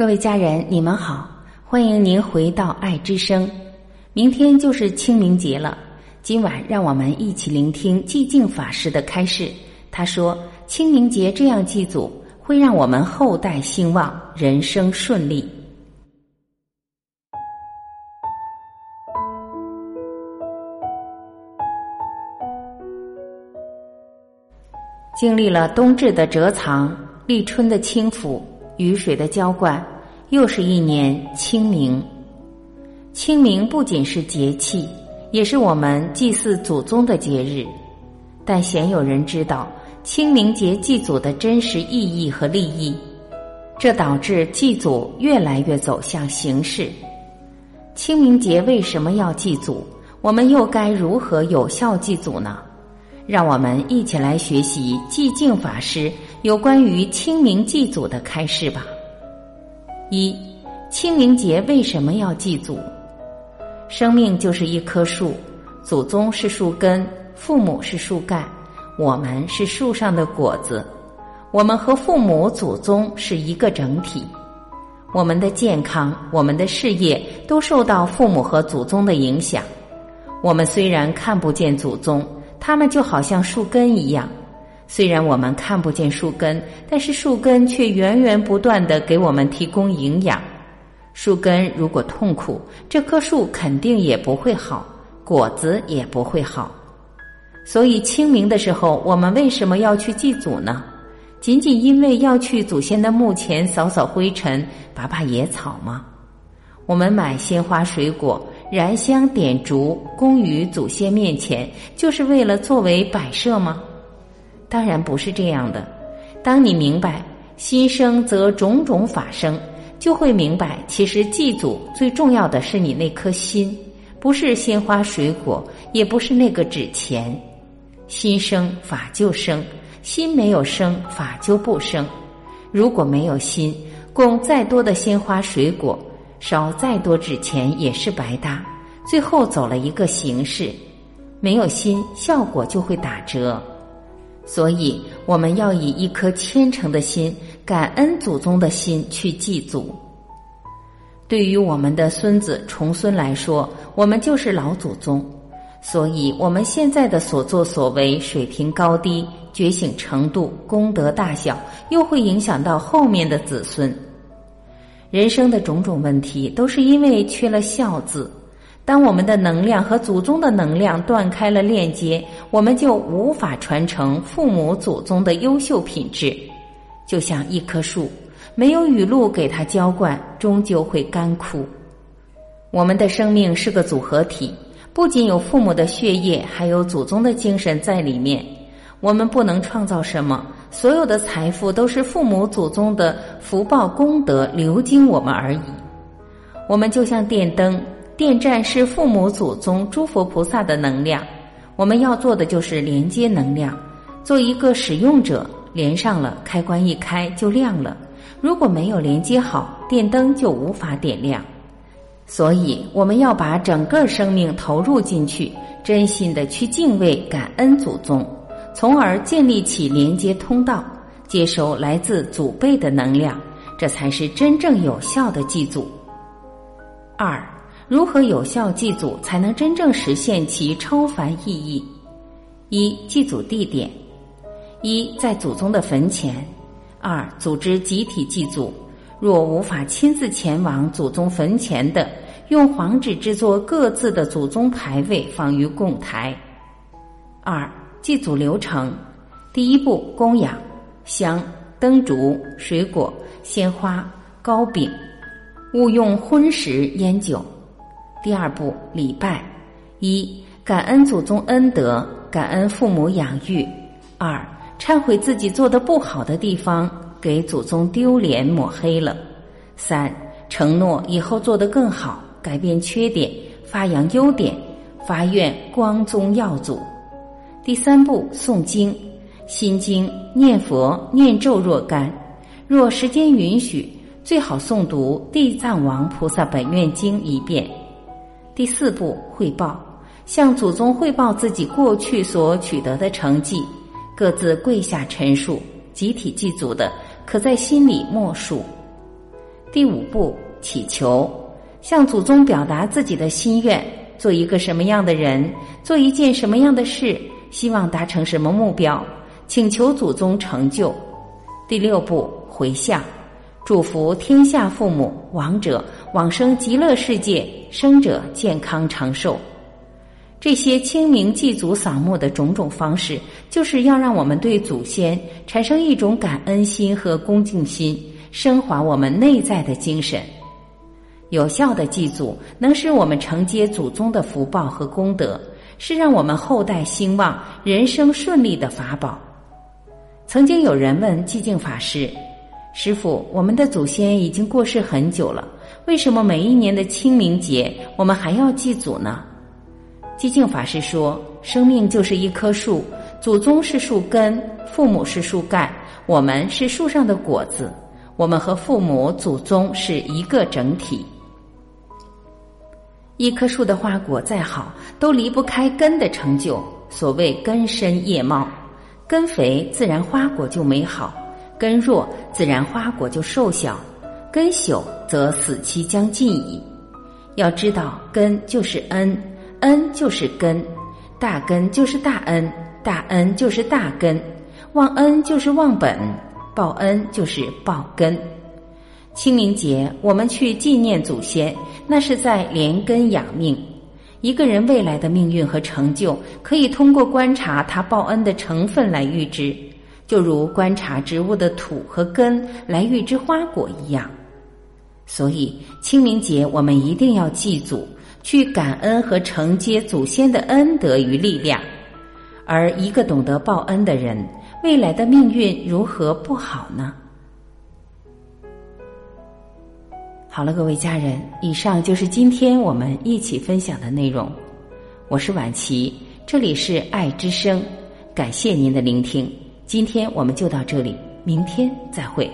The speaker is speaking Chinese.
各位家人，你们好，欢迎您回到爱之声。明天就是清明节了，今晚让我们一起聆听寂静法师的开示。他说，清明节这样祭祖，会让我们后代兴旺，人生顺利。经历了冬至的蛰藏，立春的轻抚。雨水的浇灌，又是一年清明。清明不仅是节气，也是我们祭祀祖宗的节日。但鲜有人知道清明节祭祖的真实意义和利益，这导致祭祖越来越走向形式。清明节为什么要祭祖？我们又该如何有效祭祖呢？让我们一起来学习寂静法师有关于清明祭祖的开示吧。一，清明节为什么要祭祖？生命就是一棵树，祖宗是树根，父母是树干，我们是树上的果子。我们和父母、祖宗是一个整体。我们的健康、我们的事业都受到父母和祖宗的影响。我们虽然看不见祖宗。他们就好像树根一样，虽然我们看不见树根，但是树根却源源不断的给我们提供营养。树根如果痛苦，这棵树肯定也不会好，果子也不会好。所以清明的时候，我们为什么要去祭祖呢？仅仅因为要去祖先的墓前扫扫灰尘、拔拔野草吗？我们买鲜花水果。燃香点烛，供于祖先面前，就是为了作为摆设吗？当然不是这样的。当你明白心生则种种法生，就会明白，其实祭祖最重要的是你那颗心，不是鲜花水果，也不是那个纸钱。心生法就生，心没有生法就不生。如果没有心，供再多的鲜花水果。烧再多纸钱也是白搭，最后走了一个形式，没有心，效果就会打折。所以我们要以一颗虔诚的心、感恩祖宗的心去祭祖。对于我们的孙子重孙来说，我们就是老祖宗，所以我们现在的所作所为、水平高低、觉醒程度、功德大小，又会影响到后面的子孙。人生的种种问题，都是因为缺了孝字。当我们的能量和祖宗的能量断开了链接，我们就无法传承父母祖宗的优秀品质。就像一棵树，没有雨露给它浇灌，终究会干枯。我们的生命是个组合体，不仅有父母的血液，还有祖宗的精神在里面。我们不能创造什么。所有的财富都是父母祖宗的福报功德流经我们而已。我们就像电灯，电站是父母祖宗诸佛菩萨的能量。我们要做的就是连接能量，做一个使用者，连上了，开关一开就亮了。如果没有连接好，电灯就无法点亮。所以我们要把整个生命投入进去，真心的去敬畏、感恩祖宗。从而建立起连接通道，接收来自祖辈的能量，这才是真正有效的祭祖。二，如何有效祭祖才能真正实现其超凡意义？一，祭祖地点：一，在祖宗的坟前；二，组织集体祭祖。若无法亲自前往祖宗坟前的，用黄纸制作各自的祖宗牌位，放于供台。二。祭祖流程：第一步，供养香、灯烛、水果、鲜花、糕饼，勿用荤食烟酒。第二步，礼拜：一、感恩祖宗恩德，感恩父母养育；二、忏悔自己做的不好的地方，给祖宗丢脸抹黑了；三、承诺以后做得更好，改变缺点，发扬优点，发愿光宗耀祖。第三步诵经，心经念佛念咒若干，若时间允许，最好诵读《地藏王菩萨本愿经》一遍。第四步汇报，向祖宗汇报自己过去所取得的成绩，各自跪下陈述。集体祭祖的，可在心里默数。第五步，祈求，向祖宗表达自己的心愿，做一个什么样的人，做一件什么样的事，希望达成什么目标，请求祖宗成就。第六步，回向。祝福天下父母亡者往生极乐世界，生者健康长寿。这些清明祭祖扫墓的种种方式，就是要让我们对祖先产生一种感恩心和恭敬心，升华我们内在的精神。有效的祭祖，能使我们承接祖宗的福报和功德，是让我们后代兴旺、人生顺利的法宝。曾经有人问寂静法师。师傅，我们的祖先已经过世很久了，为什么每一年的清明节我们还要祭祖呢？寂静法师说：“生命就是一棵树，祖宗是树根，父母是树干，我们是树上的果子，我们和父母、祖宗是一个整体。一棵树的花果再好，都离不开根的成就。所谓根深叶茂，根肥自然花果就美好。”根弱，自然花果就瘦小；根朽，则死期将近矣。要知道，根就是恩，恩就是根，大根就是大恩，大恩就是大根，忘恩就是忘本，报恩就是报根。清明节，我们去纪念祖先，那是在连根养命。一个人未来的命运和成就，可以通过观察他报恩的成分来预知。就如观察植物的土和根来预知花果一样，所以清明节我们一定要祭祖，去感恩和承接祖先的恩德与力量。而一个懂得报恩的人，未来的命运如何不好呢？好了，各位家人，以上就是今天我们一起分享的内容。我是婉琪，这里是爱之声，感谢您的聆听。今天我们就到这里，明天再会。